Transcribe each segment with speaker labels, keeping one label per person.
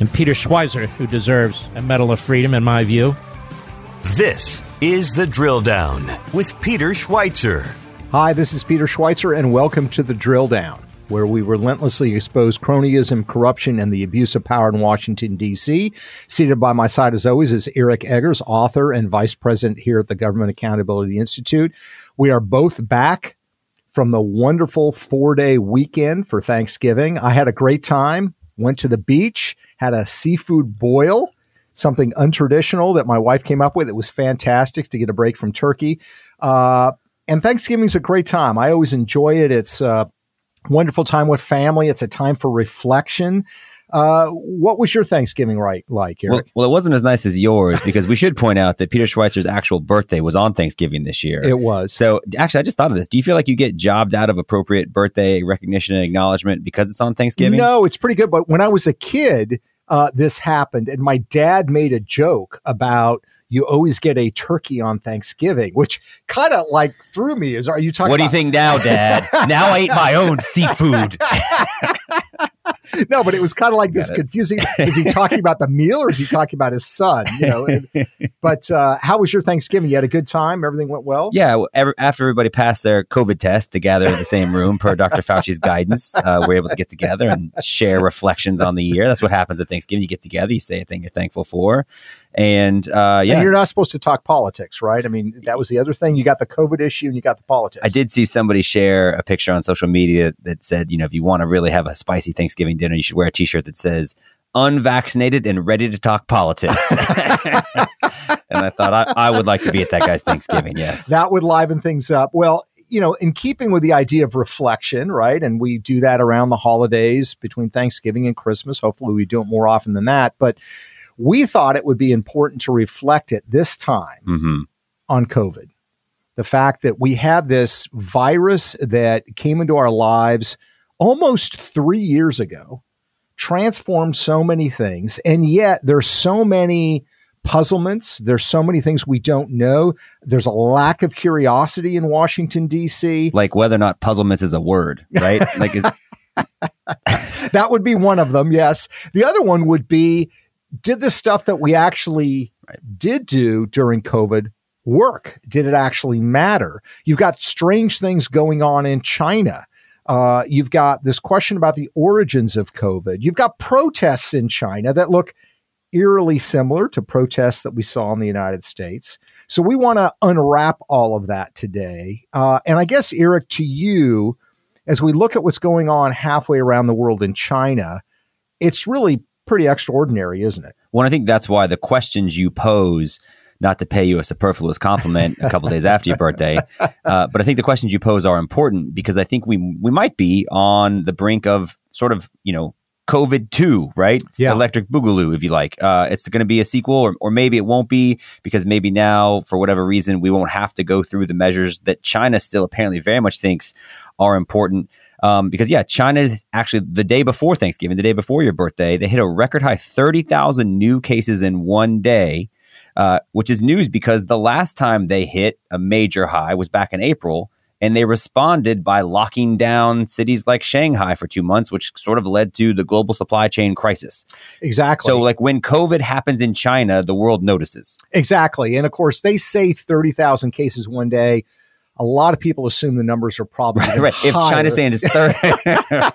Speaker 1: and Peter Schweizer, who deserves a Medal of Freedom, in my view.
Speaker 2: This is The Drill Down with Peter Schweizer.
Speaker 3: Hi, this is Peter Schweizer, and welcome to The Drill Down, where we relentlessly expose cronyism, corruption, and the abuse of power in Washington, D.C. Seated by my side, as always, is Eric Eggers, author and vice president here at the Government Accountability Institute. We are both back from the wonderful four day weekend for Thanksgiving. I had a great time, went to the beach, had a seafood boil something untraditional that my wife came up with. It was fantastic to get a break from turkey. Uh, and Thanksgiving's a great time. I always enjoy it. It's a wonderful time with family. It's a time for reflection. Uh, what was your Thanksgiving right like, Eric?
Speaker 4: Well, well, it wasn't as nice as yours because we should point out that Peter Schweizer's actual birthday was on Thanksgiving this year.
Speaker 3: It was.
Speaker 4: So actually, I just thought of this. Do you feel like you get jobbed out of appropriate birthday recognition and acknowledgement because it's on Thanksgiving?
Speaker 3: No, it's pretty good. But when I was a kid, uh, this happened, and my dad made a joke about you always get a turkey on Thanksgiving, which kind of like threw me. Is are you talking?
Speaker 4: What do you think now, Dad? now I ate my own seafood.
Speaker 3: no, but it was kind of like this
Speaker 4: it.
Speaker 3: confusing. Is he talking about the meal or is he talking about his son? You know. and- but uh, how was your Thanksgiving? You had a good time. Everything went well.
Speaker 4: Yeah, well, ever, after everybody passed their COVID test to gather in the same room per Dr. Fauci's guidance, uh, we're able to get together and share reflections on the year. That's what happens at Thanksgiving. You get together, you say a thing you're thankful for, and uh,
Speaker 3: And
Speaker 4: yeah,
Speaker 3: you're not supposed to talk politics, right? I mean, that was the other thing. You got the COVID issue and you got the politics.
Speaker 4: I did see somebody share a picture on social media that said, you know, if you want to really have a spicy Thanksgiving dinner, you should wear a T-shirt that says "unvaccinated and ready to talk politics." and I thought I, I would like to be at that guy's Thanksgiving. Yes.
Speaker 3: that would liven things up. Well, you know, in keeping with the idea of reflection, right? And we do that around the holidays between Thanksgiving and Christmas. Hopefully, we do it more often than that. But we thought it would be important to reflect at this time
Speaker 4: hmm
Speaker 3: on COVID. The fact that we have this virus that came into our lives almost three years ago, transformed so many things, and yet there's so many puzzlements. There's so many things we don't know. There's a lack of curiosity in Washington, D.C.
Speaker 4: Like whether or not puzzlements is a word, right? Like, is,
Speaker 3: that would be one of them, yes. The other one would be did the stuff that we actually did do during COVID work? Did it actually matter? You've got strange things going on in China. Uh, you've got this question about the origins of COVID. You've got protests in China that look eerily similar to protests that we saw in the United States. So we want to unwrap all of that today. Uh, and I guess, Eric, to you, as we look at what's going on halfway around the world in China, it's really pretty extraordinary, isn't it?
Speaker 4: well, I think that's why the questions you pose, not to pay you a superfluous compliment a couple days after your birthday, uh, but I think the questions you pose are important because I think we we might be on the brink of sort of you know COVID two, right?
Speaker 3: Yeah.
Speaker 4: Electric Boogaloo, if you like. Uh, it's going to be a sequel, or, or maybe it won't be because maybe now, for whatever reason, we won't have to go through the measures that China still apparently very much thinks are important. Um, because yeah, China is actually the day before Thanksgiving, the day before your birthday, they hit a record high thirty thousand new cases in one day, uh, which is news because the last time they hit a major high was back in April, and they responded by locking down cities like Shanghai for two months, which sort of led to the global supply chain crisis.
Speaker 3: Exactly.
Speaker 4: So, like when COVID happens in China, the world notices.
Speaker 3: exactly. And of course, they say 30,000 cases one day. A lot of people assume the numbers are probably even
Speaker 4: right? If. China's saying it's thirty,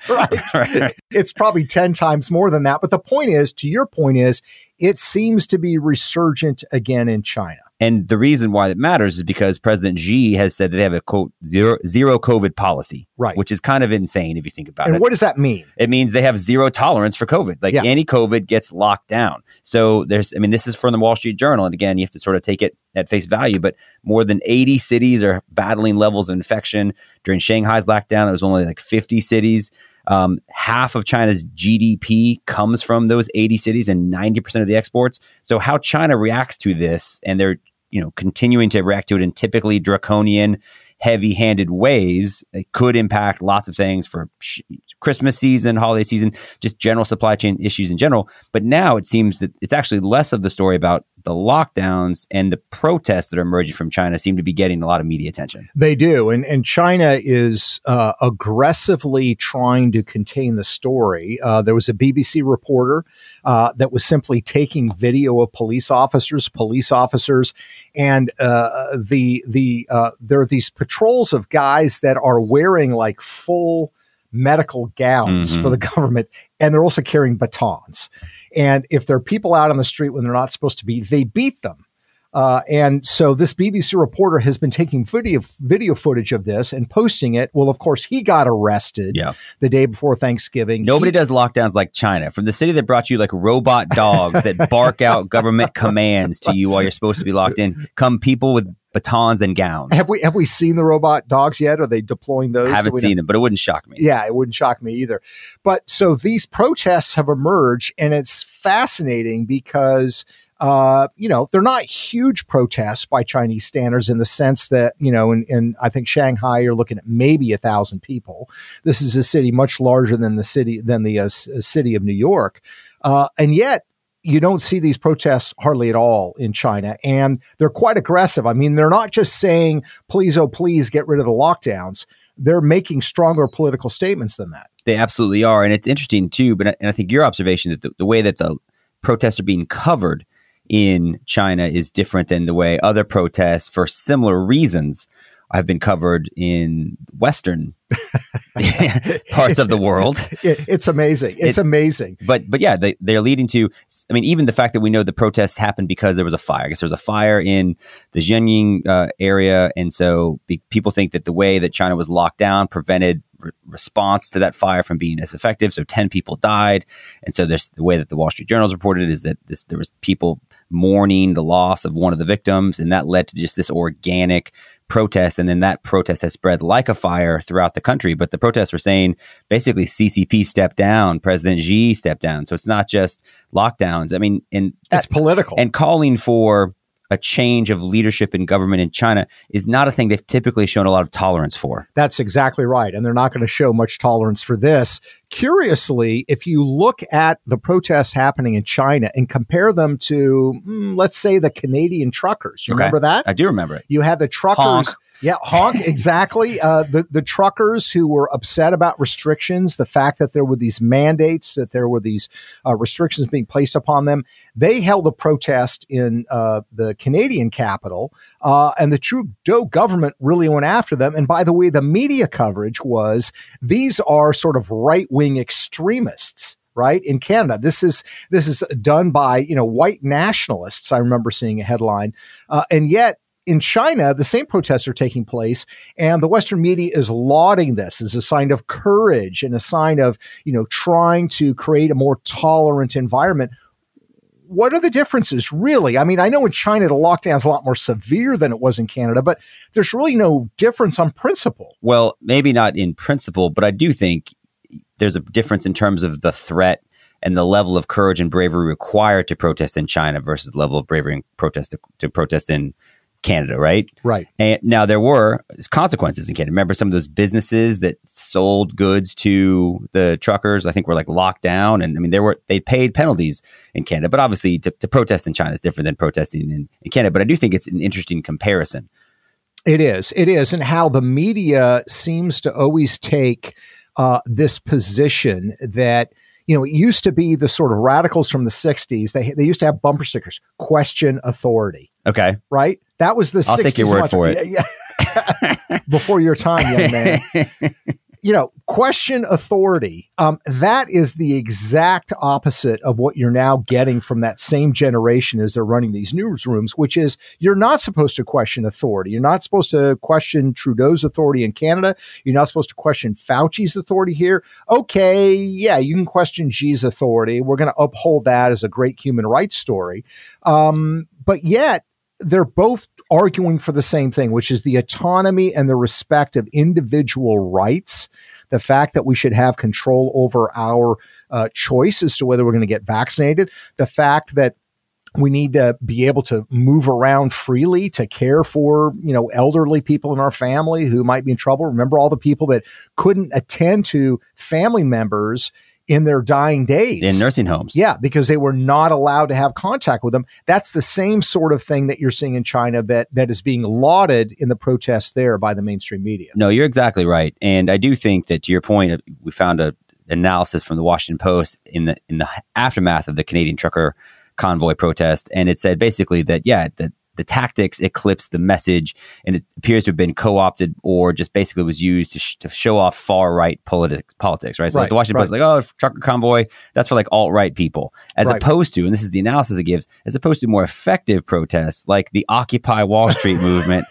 Speaker 3: Right. it's probably 10 times more than that. But the point is, to your point is, it seems to be resurgent again in China.
Speaker 4: And the reason why it matters is because President Xi has said that they have a quote zero zero COVID policy,
Speaker 3: Right.
Speaker 4: Which is kind of insane if you think about
Speaker 3: And
Speaker 4: it.
Speaker 3: And what does that mean?
Speaker 4: it means they have zero tolerance for COVID. Like
Speaker 3: Yeah.
Speaker 4: any COVID gets locked down. So there's, I mean, this is from the Wall Street Journal, and again, you have to sort of take it at face value. But more than 80 cities are battling levels of infection during Shanghai's lockdown. It was only like 50 cities. Um, half of China's GDP comes from those 80 cities and 90% of the exports. So how China reacts to this and they're, you know, continuing to react to it in typically draconian, heavy handed ways it could impact lots of things for sh- Christmas season, holiday season, just general supply chain issues in general. But now it seems that it's actually less of the story about the lockdowns and the protests that are emerging from China seem to be getting a lot of media attention.
Speaker 3: They do, and and China is uh, aggressively trying to contain the story. Uh, there was a BBC reporter uh, that was simply taking video of police officers, police officers, and uh, the the uh, there are these patrols of guys that are wearing like full medical gowns
Speaker 4: Mhm.
Speaker 3: for the government, and they're also carrying batons. And if there are people out on the street when they're not supposed to be, they beat them. Uh, and so this BBC reporter has been taking video video footage of this and posting it. Well, of course, he got arrested
Speaker 4: Yeah.
Speaker 3: the day before Thanksgiving.
Speaker 4: Nobody
Speaker 3: He-
Speaker 4: does lockdowns like China. From the city that brought you like robot dogs that bark out government commands to you while you're supposed to be locked in, come people with batons and gowns.
Speaker 3: Have we have we seen the robot dogs yet? Are they deploying those? Do
Speaker 4: haven't
Speaker 3: we know?
Speaker 4: seen them, but it wouldn't shock me.
Speaker 3: Yeah, it wouldn't shock me either. But so these protests have emerged, and it's fascinating because. Uh, you know, they're not huge protests by Chinese standards in the sense that, you know, in, in I think Shanghai, you're looking at maybe a thousand people. This is a city much larger than the city, than the uh, city of New York. Uh, and yet you don't see these protests hardly at all in China. And they're quite aggressive. I mean, they're not just saying, please, oh, please get rid of the lockdowns. They're making stronger political statements than that.
Speaker 4: They absolutely are, and it's interesting too. But and I think your observation that the, the way that the protests are being covered in China is different than the way other protests for similar reasons have been covered in Western parts of the world.
Speaker 3: It's amazing. It's
Speaker 4: It-
Speaker 3: amazing.
Speaker 4: But but yeah, they they're leading to. I mean, even the fact that we know the protests happened because there was a fire. I guess there was a fire in the Xinjiang uh, area, and so be, people think that the way that China was locked down prevented re- response to that fire from being as effective. So ten people died, and so there's the way that the Wall Street Journal's reported is that this there was people mourning the loss of one of the victims, and that led to just this organic protest and then that protest has spread like a fire throughout the country. But the protests were saying basically ccp stepped down president xi stepped down. So it's not just lockdowns. I mean and
Speaker 3: It's political.
Speaker 4: and calling for a change of leadership in government in china is not a thing they've typically shown a lot of tolerance for
Speaker 3: That's exactly right. And they're not going to show much tolerance for this. Curiously, if you look at the protests happening in China and compare them to, mm, let's say, the Canadian truckers, you
Speaker 4: Okay.
Speaker 3: remember that?
Speaker 4: i do remember it
Speaker 3: You had the truckers.
Speaker 4: Honk.
Speaker 3: Yeah, honk, exactly. Uh, the, the truckers who were upset about restrictions, the fact that there were these mandates, that there were these uh, restrictions being placed upon them, they held a protest in uh, the Canadian capital, uh, and the Trudeau government really went after them. And by the way, the media coverage was these are sort of right wing extremists right in canada this is this is done by you know white nationalists i remember seeing a headline uh, and yet in China, the same protests are taking place, and the Western media is lauding this as a sign of courage and a sign of, you know, trying to create a more tolerant environment. What are the differences, really? I mean, I know in China the lockdown is a lot more severe than it was in Canada, but there's really no difference on principle.
Speaker 4: Well, maybe not in principle, but I do think there's a difference in terms of the threat and the level of courage and bravery required to protest in China versus the level of bravery and protest to, to protest in Canada, right?
Speaker 3: Right.
Speaker 4: And now there were consequences in Canada. Remember some of those businesses that sold goods to the truckers, I think were like locked down. And I mean, there were, they paid penalties in Canada, but obviously to, to protest in China is different than protesting in, in Canada. But I do think it's an interesting comparison.
Speaker 3: It is. It is. And how the media seems to always take uh, this position that, you know, it used to be the sort of radicals from the 60s. They, they used to have bumper stickers, question authority,
Speaker 4: Okay.
Speaker 3: right? That was the
Speaker 4: I'll
Speaker 3: 60s.
Speaker 4: take your word for it.
Speaker 3: Yeah, yeah. Before your time, young man. you know, question authority. Um, that is the exact opposite of what you're now getting from that same generation as they're running these newsrooms, which is you're not supposed to question authority. You're not supposed to question Trudeau's authority in Canada. You're not supposed to question Fauci's authority here. Okay, yeah, you can question Xi's authority. We're going to uphold that as a great human rights story. Um, but yet, they're both arguing for the same thing, which is the autonomy and the respect of individual rights. the fact that we should have control over our uh, choice as to whether we're going to get vaccinated, the fact that we need to be able to move around freely to care for you know elderly people in our family who might be in trouble remember all the people that couldn't attend to family members in their dying days
Speaker 4: in nursing homes.
Speaker 3: Yeah, because they were not allowed to have contact with them. That's the same sort of thing that you're seeing in China that that is being lauded in the protests there by the mainstream media.
Speaker 4: No, you're exactly right, and I do think that to your point, we found a analysis from the Washington Post in the in the aftermath of the Canadian trucker convoy protest, and it said basically that yeah, that the tactics eclipsed the message, and it appears to have been co-opted or just basically was used to, sh- to show off far right politics. Politics, right? So
Speaker 3: Right,
Speaker 4: like oh, the Washington
Speaker 3: right.
Speaker 4: Post, is like oh, trucker convoy, that's for like alt right people, as
Speaker 3: Right.
Speaker 4: opposed to, and this is the analysis it gives, as opposed to more effective protests like the Occupy Wall Street movement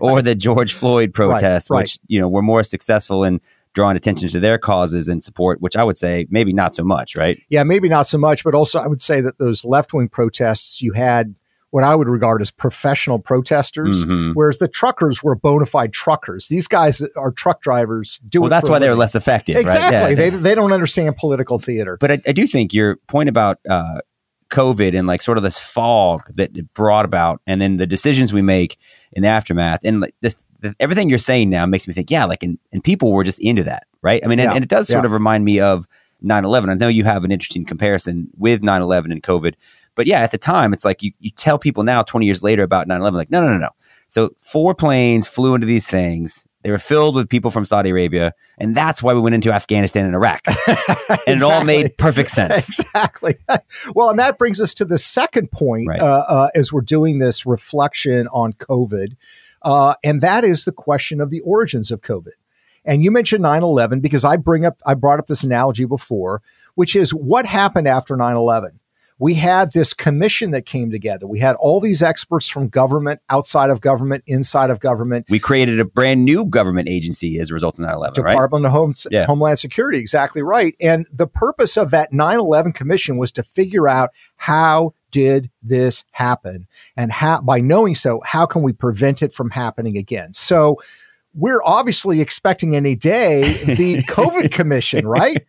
Speaker 4: or the George Floyd protests, which you know were more successful in drawing attention to their causes and support, which I would say maybe not so much, right?
Speaker 3: Yeah, maybe not so much, but also I would say that those left wing protests, you had what I would regard as professional protesters,
Speaker 4: Mhm.
Speaker 3: whereas the truckers were bona fide truckers. These guys are truck drivers. Do
Speaker 4: Well, that's why
Speaker 3: they're
Speaker 4: less effective, right?
Speaker 3: Exactly.
Speaker 4: Yeah,
Speaker 3: they, they don't understand political theater.
Speaker 4: But I, I do think your point about uh, COVID and like sort of this fog that it brought about, and then the decisions we make in the aftermath, and like this, the, everything you're saying now makes me think, yeah, like, and, and people were just into that, right? I mean, and,
Speaker 3: Yeah.
Speaker 4: and it does sort
Speaker 3: Yeah.
Speaker 4: of remind me of 9 11. I know you have an interesting comparison with 9 11 and COVID, but yeah, at the time, it's like you, you tell people now, 20 years later, about 9 11, like, no, no, no, no. So four planes flew into these things. They were filled with people from Saudi Arabia, and that's why we went into Afghanistan and Iraq. and it all made perfect sense.
Speaker 3: Exactly. well, and that brings us to the second point
Speaker 4: Right.
Speaker 3: uh, uh, as we're doing this reflection on COVID, uh, and that is the question of the origins of COVID. And you mentioned 9 11 because I bring up, I brought up this analogy before, which is what happened after 9 11. We had this commission that came together. We had all these experts from government, outside of government, inside of government.
Speaker 4: We created a brand new government agency as a result of 9 11, right?
Speaker 3: Department of Home,
Speaker 4: Yeah.
Speaker 3: Homeland Security, exactly right. And the purpose of that 9/11 commission was to figure out how did this happen, and how by knowing so, how can we prevent it from happening again? So we're obviously expecting any day the COVID commission, right?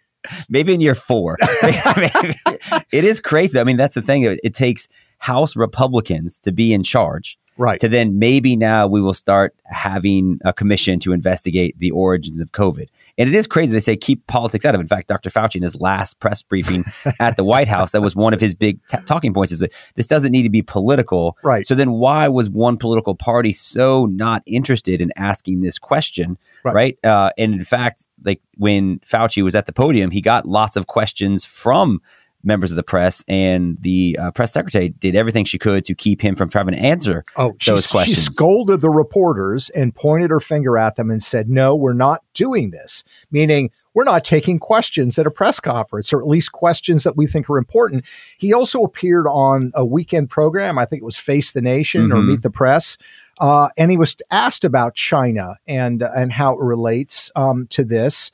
Speaker 4: Maybe in year four. it is crazy. I mean, that's the thing. It, it takes House Republicans to be in charge.
Speaker 3: Right.
Speaker 4: To then maybe now we will start having a commission to investigate the origins of COVID. And it is crazy. They say keep politics out of it. In fact, Dr. Fauci in his last press briefing at the White House, that was one of his big ta talking points is that this doesn't need to be political.
Speaker 3: Right.
Speaker 4: So then why was one political party so not interested in asking this question?
Speaker 3: Right.
Speaker 4: Right. Uh, and in fact, like when Fauci was at the podium, he got lots of questions from members of the press, and the uh, press secretary did everything she could to keep him from trying to answer
Speaker 3: Oh,
Speaker 4: those
Speaker 3: she
Speaker 4: questions.
Speaker 3: She scolded the reporters and pointed her finger at them and said, No, we're not doing this. Meaning, we're not taking questions at a press conference, or at least questions that we think are important. He also appeared on a weekend program. I think it was Face the Nation or
Speaker 4: Mhm.
Speaker 3: Meet the Press. Uh, and he was asked about China and and how it relates um, to this.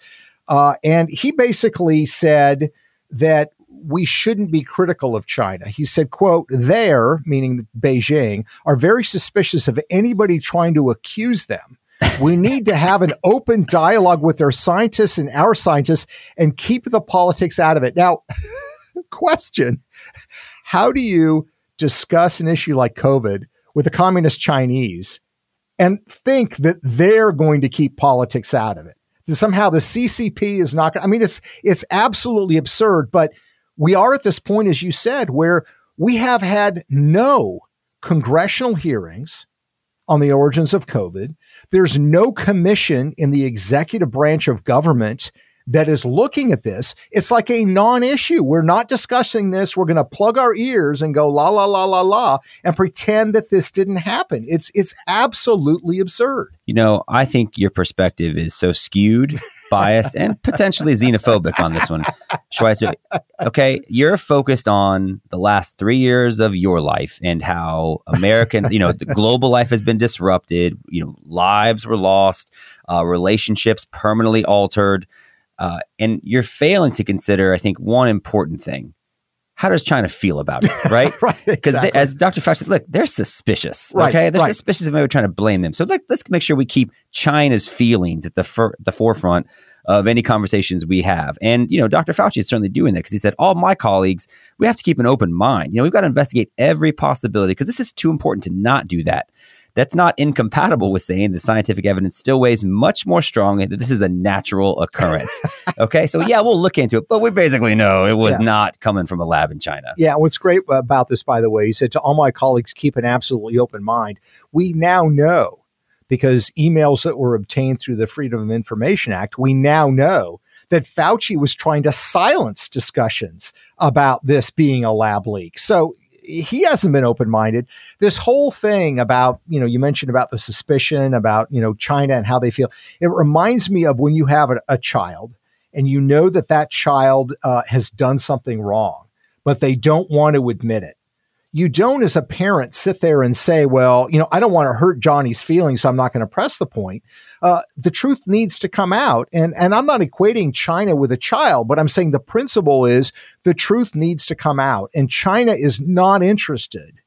Speaker 3: Uh, and he basically said that we shouldn't be critical of China. He said, quote, there, meaning Beijing, are very suspicious of anybody trying to accuse them. We need to have an open dialogue with their scientists and our scientists and keep the politics out of it. Now, question How do you discuss an issue like COVID with the communist Chinese and think that they're going to keep politics out of it? Somehow the CCP is not going to, I mean, it's, it's absolutely absurd, but we are at this point, as you said, where we have had no congressional hearings on the origins of COVID. There's no commission in the executive branch of government that is looking at this. It's like a non issue. We're not discussing this. We're going to plug our ears and go la, la, la, la, la, and pretend that this didn't happen. It's, it's absolutely absurd.
Speaker 4: You know, I think your perspective is so skewed, biased, and potentially xenophobic on this one, Schweizer. Okay, you're focused on the last three years of your life and how American, you know, the global life has been disrupted. You know, lives were lost, uh, relationships permanently altered, uh, and you're failing to consider, I think, one important thing. How does China feel about it, right?
Speaker 3: right.
Speaker 4: Because
Speaker 3: Exactly.
Speaker 4: as Dr. Fauci said, look, they're suspicious.
Speaker 3: Right,
Speaker 4: Okay, they're
Speaker 3: right.
Speaker 4: suspicious of maybe trying to blame them. So let, let's make sure we keep China's feelings at the the forefront of any conversations we have. And, you know, Dr. Fauci is certainly doing that because he said, all my colleagues, we have to keep an open mind. You know, we've got to investigate every possibility because this is too important to not do that. That's not incompatible with saying the scientific evidence still weighs much more strongly that this is a natural occurrence. okay, so yeah, we'll look into it, but we basically know it was
Speaker 3: Yeah.
Speaker 4: not coming from a lab in China.
Speaker 3: Yeah, what's great about this, by the way, he said to all my colleagues, keep an absolutely open mind. We now know because emails that were obtained through the Freedom of Information Act, we now know that Fauci was trying to silence discussions about this being a lab leak. So he hasn't been open minded. This whole thing about, you know, you mentioned about the suspicion about, you know, China and how they feel. It reminds me of when you have a, a child and you know that that child uh, has done something wrong, but they don't want to admit it. You don't, as a parent, sit there and say, well, you know, I don't want to hurt Johnny's feelings, so I'm not going to press the point. Uh, the truth needs to come out. And, and I'm not equating China with a child, but I'm saying the principle is the truth needs to come out. And China is not interested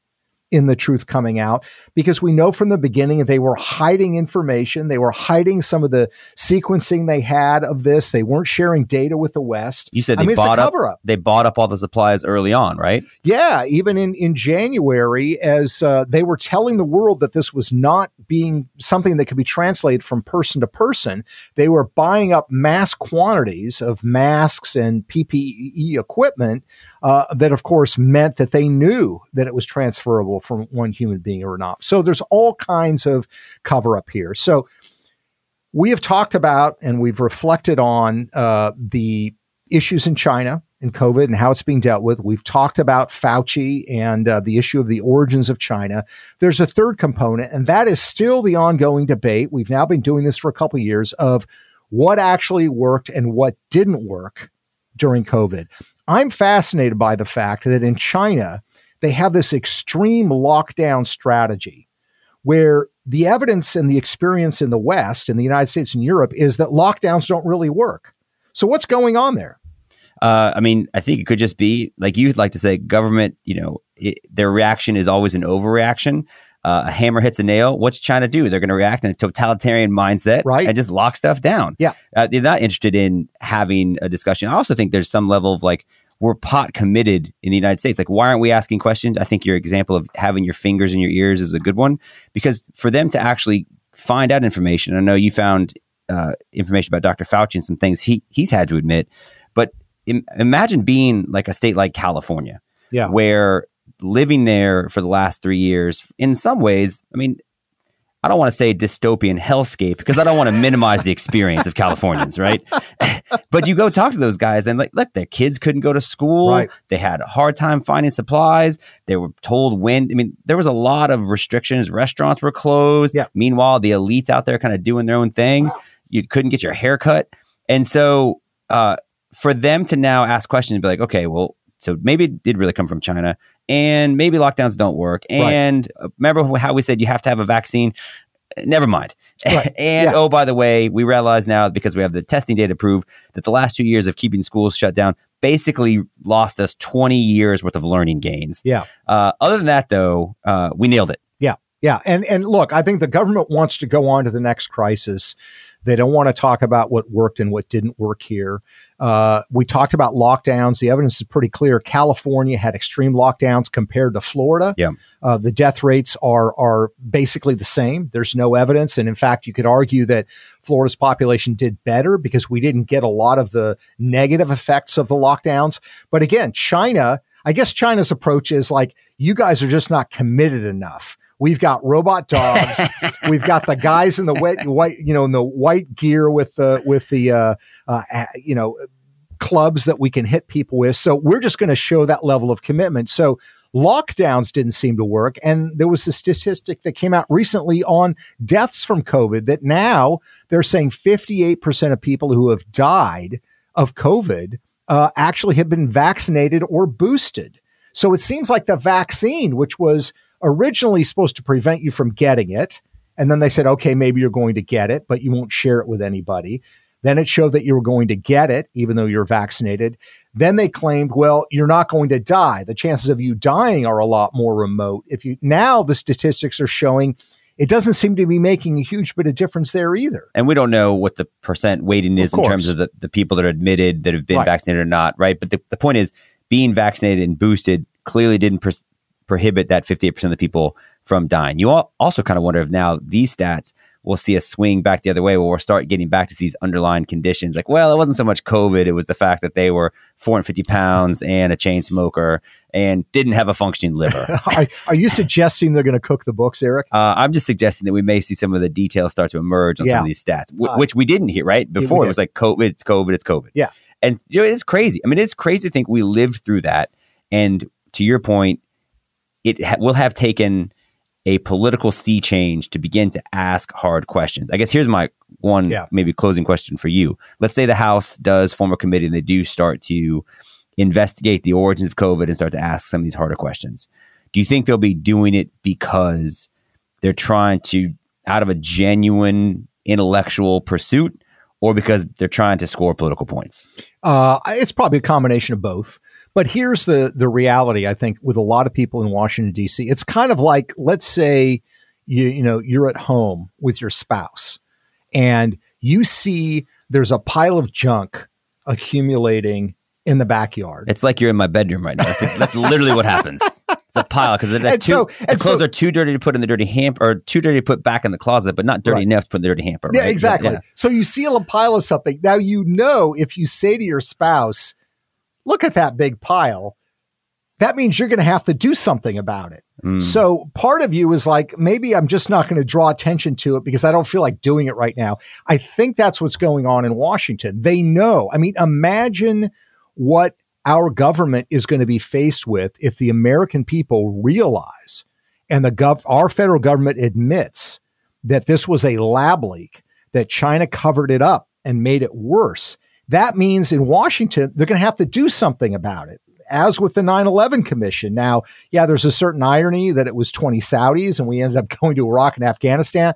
Speaker 3: in the truth coming out because we know from the beginning they were hiding information. They were hiding some of the sequencing they had of this. They weren't sharing data with the West.
Speaker 4: You said
Speaker 3: I
Speaker 4: they
Speaker 3: mean,
Speaker 4: bought up,
Speaker 3: cover-up.
Speaker 4: they bought up all the supplies early on, right?
Speaker 3: Yeah, even in, in January, as uh, they were telling the world that this was not being something that could be translated from person to person, they were buying up mass quantities of masks and PPE equipment uh, that, of course, meant that they knew that it was transferable from one human being or not. So there's all kinds of cover up here. So we have talked about and we've reflected on uh, the issues in China and COVID and how it's being dealt with. We've talked about Fauci and uh, the issue of the origins of China. There's a third component, and that is still the ongoing debate. We've now been doing this for a couple of years of what actually worked and what didn't work during COVID. I'm fascinated by the fact that in China, they have this extreme lockdown strategy where the evidence and the experience in the West, in the United States and Europe, is that lockdowns don't really work. So, what's going on there?
Speaker 4: Uh, I mean, I think it could just be like you'd like to say, government. You know, it, their reaction is always an overreaction. Uh, a hammer hits a nail. What's China do? They're going to react in a totalitarian mindset,
Speaker 3: Right.
Speaker 4: and just lock stuff down.
Speaker 3: Yeah.
Speaker 4: uh, they're not interested in having a discussion. I also think there's some level of like we're pot committed in the United States. Like, why aren't we asking questions? I think your example of having your fingers in your ears is a good one because for them to actually find out information. I know you found uh, information about Dr. Fauci and some things he he's had to admit, but Im- imagine being like a state like California,
Speaker 3: Yeah.
Speaker 4: where living there for the last three years, in some ways, I mean, I don't want to say dystopian hellscape because I don't want to minimize the experience of Californians, right? but you go talk to those guys and like, look, their kids couldn't go to school.
Speaker 3: Right.
Speaker 4: They had a hard time finding supplies. They were told when. I mean, there was a lot of restrictions. Restaurants were closed.
Speaker 3: Yeah.
Speaker 4: Meanwhile, the elites out there kind of doing their own thing. You couldn't get your hair cut. And so, uh, for them to now ask questions and be like, okay, well, so maybe it did really come from China, and maybe lockdowns don't work. And uh, remember how we said you have to have a vaccine? Never mind.
Speaker 3: Right.
Speaker 4: and
Speaker 3: Yeah.
Speaker 4: oh, by the way, we realize now because we have the testing data to prove that the last two years of keeping schools shut down basically lost us 20 years worth of learning gains.
Speaker 3: Yeah.
Speaker 4: Uh, other than that, though, uh, we nailed it.
Speaker 3: Yeah. And and look, I think the government wants to go on to the next crisis. They don't want to talk about what worked and what didn't work here. Uh, we talked about lockdowns. The evidence is pretty clear. California had extreme lockdowns compared to Florida.
Speaker 4: Yeah.
Speaker 3: Uh, the death rates are are basically the same. There's no evidence, and in fact, you could argue that Florida's population did better because we didn't get a lot of the negative effects of the lockdowns. But again, China, I guess China's approach is like you guys are just not committed enough. We've got robot dogs. We've got the guys in the wet, white, you know, in the white gear with the with the uh, uh, you know clubs that we can hit people with. So we're just going to show that level of commitment. So lockdowns didn't seem to work, and there was a statistic that came out recently on deaths from COVID that now they're saying 58 percent of people who have died of COVID uh, actually have been vaccinated or boosted. So it seems like the vaccine, which was originally supposed to prevent you from getting it, and then they said, okay, maybe you're going to get it, but you won't share it with anybody. Then it showed that you were going to get it, even though you're vaccinated. Then they claimed, well, you're not going to die. The chances of you dying are a lot more remote. If you now the statistics are showing it doesn't seem to be making a huge bit of difference there either.
Speaker 4: And we don't know what the percent weighting is in terms of the, the people that are admitted that have been
Speaker 3: Right.
Speaker 4: vaccinated or not, right? But the, the point is, being vaccinated and boosted clearly didn't prohibit that 58% of the people from dying. You al- also kind of wonder if now these stats will see a swing back the other way where we'll start getting back to these underlying conditions. Like, well, it wasn't so much COVID, it was the fact that they were 450 pounds and a chain smoker and didn't have a functioning liver.
Speaker 3: are, are you suggesting they're going to cook the books, Eric?
Speaker 4: Uh, I'm just suggesting that we may see some of the details start to emerge on some of these stats, w-
Speaker 3: Uh,
Speaker 4: which we didn't hear right before. it was like COVID, it's COVID, it's COVID.
Speaker 3: Yeah.
Speaker 4: and you know it's crazy. I mean, it's crazy to think we lived through that. And to your point, it ha- will have taken a political sea change to begin to ask hard questions. I guess here's my one
Speaker 3: Yeah.
Speaker 4: maybe closing question for you. Let's say the House does form a committee and they do start to investigate the origins of COVID and start to ask some of these harder questions. Do you think they'll be doing it because they're trying to out of a genuine intellectual pursuit or because they're trying to score political points?
Speaker 3: Uh, it's probably a combination of both. But here's the the reality. I think with a lot of people in Washington D.C., it's kind of like let's say you you know you're at home with your spouse, and you see there's a pile of junk accumulating in the backyard.
Speaker 4: It's like you're in my bedroom right now. That's, that's literally what happens. It's a pile because the,
Speaker 3: so-
Speaker 4: the clothes
Speaker 3: so-
Speaker 4: are too dirty to put in the dirty hamper, or too dirty to put back in the closet, but not dirty
Speaker 3: Right.
Speaker 4: enough to put in the dirty hamper.
Speaker 3: Yeah,
Speaker 4: right?
Speaker 3: exactly.
Speaker 4: Yeah.
Speaker 3: So you see a pile of something. Now you know if you say to your spouse, "Look at that big pile," that means you're going to have to do something about it.
Speaker 4: Mm.
Speaker 3: So part of you is like, maybe I'm just not going to draw attention to it because I don't feel like doing it right now. I think that's what's going on in Washington. They know. I mean, imagine what our government is going to be faced with if the American people realize and the gov our federal government admits that this was a lab leak, that China covered it up and made it worse. That means in Washington, they're going to have to do something about it. As with the 9 11 Commission. Now, yeah, there's a certain irony that it was 20 Saudis and we ended up going to Iraq and Afghanistan.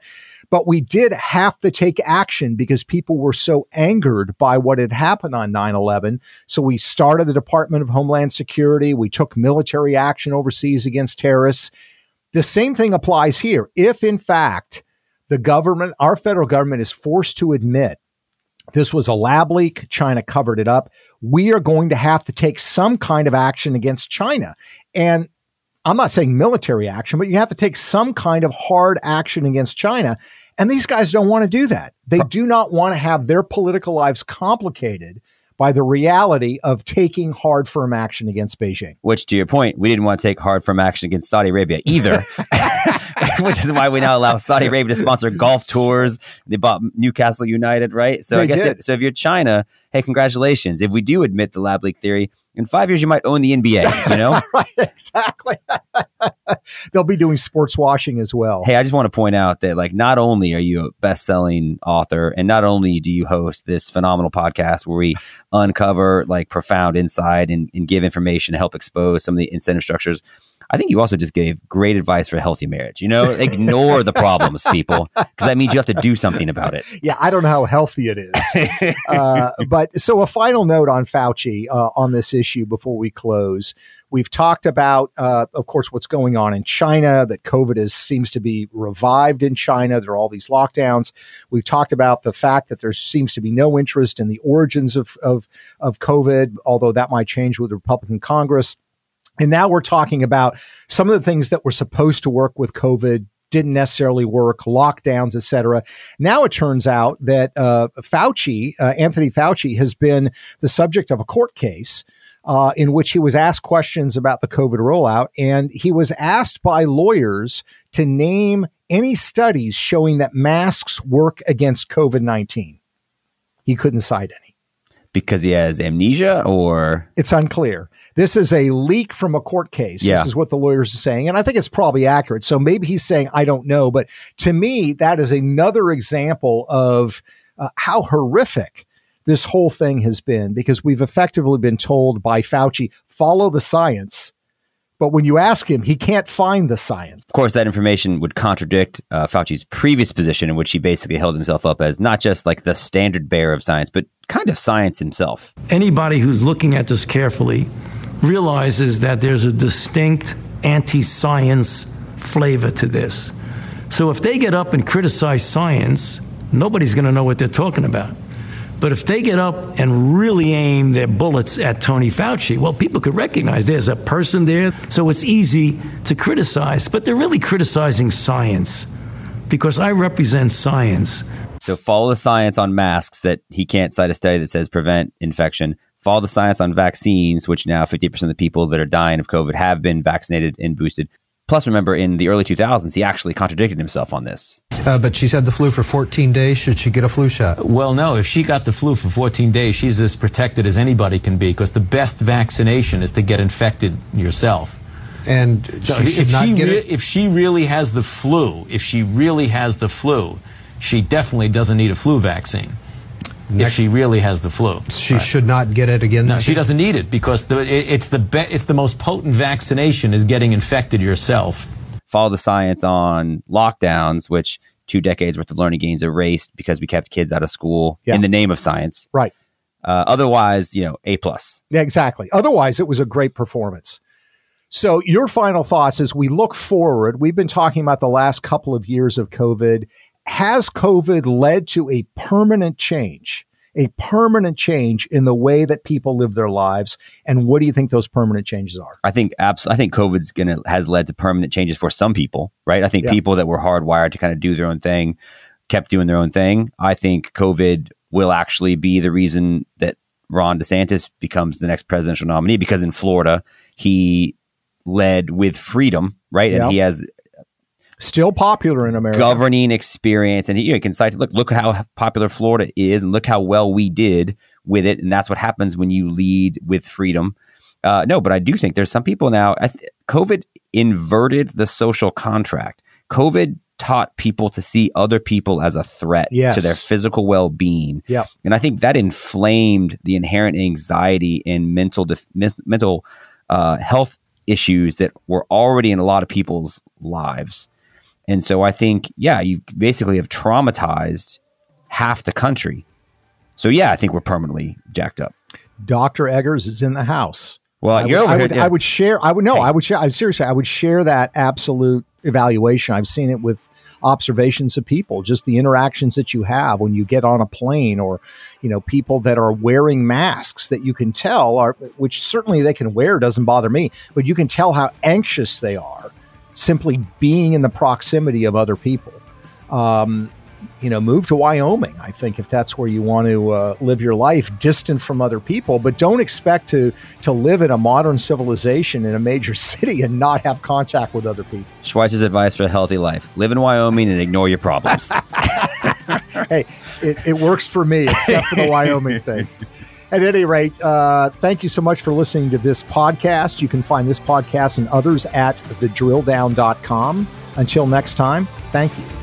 Speaker 3: But we did have to take action because people were so angered by what had happened on 9 11. So we started the Department of Homeland Security. We took military action overseas against terrorists. The same thing applies here. If, in fact, the government, our federal government, is forced to admit this was a lab leak, China covered it up, we are going to have to take some kind of action against China. And I'm not saying military action, but you have to take some kind of hard action against China. And these guys don't want to do that. They do not want to have their political lives complicated by the reality of taking hard firm action against Beijing.
Speaker 4: Which, to your point, we didn't want to take hard firm action against Saudi Arabia either, which is why we now allow Saudi Arabia to sponsor golf tours. They bought Newcastle United, right? So I guess if, so. If you're China, hey, congratulations! If we do admit the lab leak theory, in five years you might own the NBA. You know.
Speaker 3: right, exactly. They'll be doing sports washing as well.
Speaker 4: Hey, I just want to point out that like not only are you a best-selling author and not only do you host this phenomenal podcast where we uncover like profound insight and, and give information to help expose some of the incentive structures, I think you also just gave great advice for a healthy marriage. You know, ignore the problems, people, because that means you have to do something about it.
Speaker 3: Yeah, I don't know how healthy it is. uh, but so a final note on Fauci uh, on this issue before we close. We've talked about, uh, of course, what's going on in China, that COVID is, seems to be revived in China. There are all these lockdowns. We've talked about the fact that there seems to be no interest in the origins of, of, of COVID, although that might change with the Republican Congress. And now we're talking about some of the things that were supposed to work with COVID didn't necessarily work, lockdowns, et cetera. Now it turns out that uh, Fauci, uh, Anthony Fauci, has been the subject of a court case uh, in which he was asked questions about the COVID rollout. And he was asked by lawyers to name any studies showing that masks work against COVID 19. He couldn't cite any.
Speaker 4: Because he has amnesia or
Speaker 3: It's unclear. This is a leak from a court case.
Speaker 4: Yeah.
Speaker 3: This is what the lawyers are saying. And I think it's probably accurate. So maybe he's saying, I don't know. But to me, that is another example of uh, how horrific this whole thing has been because we've effectively been told by Fauci, follow the science. But when you ask him, he can't find the science.
Speaker 4: Of course, that information would contradict uh, Fauci's previous position, in which he basically held himself up as not just like the standard bearer of science, but kind of science himself.
Speaker 5: Anybody who's looking at this carefully realizes that there's a distinct anti science flavor to this. So if they get up and criticize science, nobody's going to know what they're talking about. But if they get up and really aim their bullets at Tony Fauci, well, people could recognize there's a person there. So it's easy to criticize, but they're really criticizing science because I represent science.
Speaker 4: So follow the science on masks that he can't cite a study that says prevent infection. Follow the science on vaccines, which now 50% of the people that are dying of COVID have been vaccinated and boosted. Plus, remember, in the early 2000s, he actually contradicted himself on this.
Speaker 6: Uh, but she's had the flu for 14 days. Should she get a flu shot?
Speaker 7: Well, no. If she got the flu for 14 days, she's as protected as anybody can be because the best vaccination is to get infected yourself.
Speaker 6: And
Speaker 7: So
Speaker 6: she
Speaker 7: if
Speaker 6: not
Speaker 7: she
Speaker 6: get
Speaker 7: re-
Speaker 6: it.
Speaker 7: if she really has the flu, if she really has the flu, she definitely doesn't need a flu vaccine. If she really has the flu,
Speaker 6: She should not get it again.
Speaker 7: no, she
Speaker 6: year?
Speaker 7: doesn't need it because the, it, it's the be- it's the most potent vaccination is getting infected yourself.
Speaker 4: Follow the science on lockdowns, which two decades worth of learning gains erased because we kept kids out of school
Speaker 3: Yeah.
Speaker 4: in the name of science.
Speaker 3: Right.
Speaker 4: Uh, otherwise, you know, A plus.
Speaker 3: Yeah, exactly. Otherwise, it was a great performance. So, your final thoughts as we look forward, we've been talking about the last couple of years of COVID. Has COVID led to a permanent change, a permanent change in the way that people live their lives? And what do you think those permanent changes are?
Speaker 4: I think abs- I think COVID's gonna has led to permanent changes for some people, right? I think
Speaker 3: Yeah.
Speaker 4: people that were hardwired to kind of do their own thing kept doing their own thing. I think COVID will actually be the reason that Ron DeSantis becomes the next presidential nominee because in Florida he led with freedom, right? And he has
Speaker 3: Still popular in America.
Speaker 4: governing experience, and you know, can cite look look at how popular Florida is, and look how well we did with it, and that's what happens when you lead with freedom. Uh, no, but I do think there's some people now. I th- COVID inverted the social contract. COVID taught people to see other people as a threat
Speaker 3: Yes.
Speaker 4: to their physical well-being.
Speaker 3: Yep.
Speaker 4: And I think that inflamed the inherent anxiety and mental def- mental uh, health issues that were already in a lot of people's lives. And so I think, yeah, you basically have traumatized half the country. So yeah, I think we're permanently jacked up.
Speaker 3: Dr. Eggers is in the house.
Speaker 4: Well,
Speaker 3: I
Speaker 4: you're
Speaker 3: would,
Speaker 4: over
Speaker 3: I would. I would share. I would no.
Speaker 4: Hey.
Speaker 3: I would share. I seriously. I would share that absolute evaluation. I've seen it with observations of people, just the interactions that you have when you get on a plane, or you know, people that are wearing masks that you can tell are, which certainly they can wear doesn't bother me, but you can tell how anxious they are simply being in the proximity of other people. Um, you know, move to Wyoming. I think if that's where you want to uh, live your life, distant from other people, but don't expect to to live in a modern civilization in a major city and not have contact with other people.
Speaker 4: Schweizer's advice for a healthy life: live in Wyoming and ignore your problems.
Speaker 3: hey, it, it works for me, except for the Wyoming thing. At any rate, uh, thank you so much for listening to this podcast. You can find this podcast and others at thedrilldown.com. Until next time, thank you.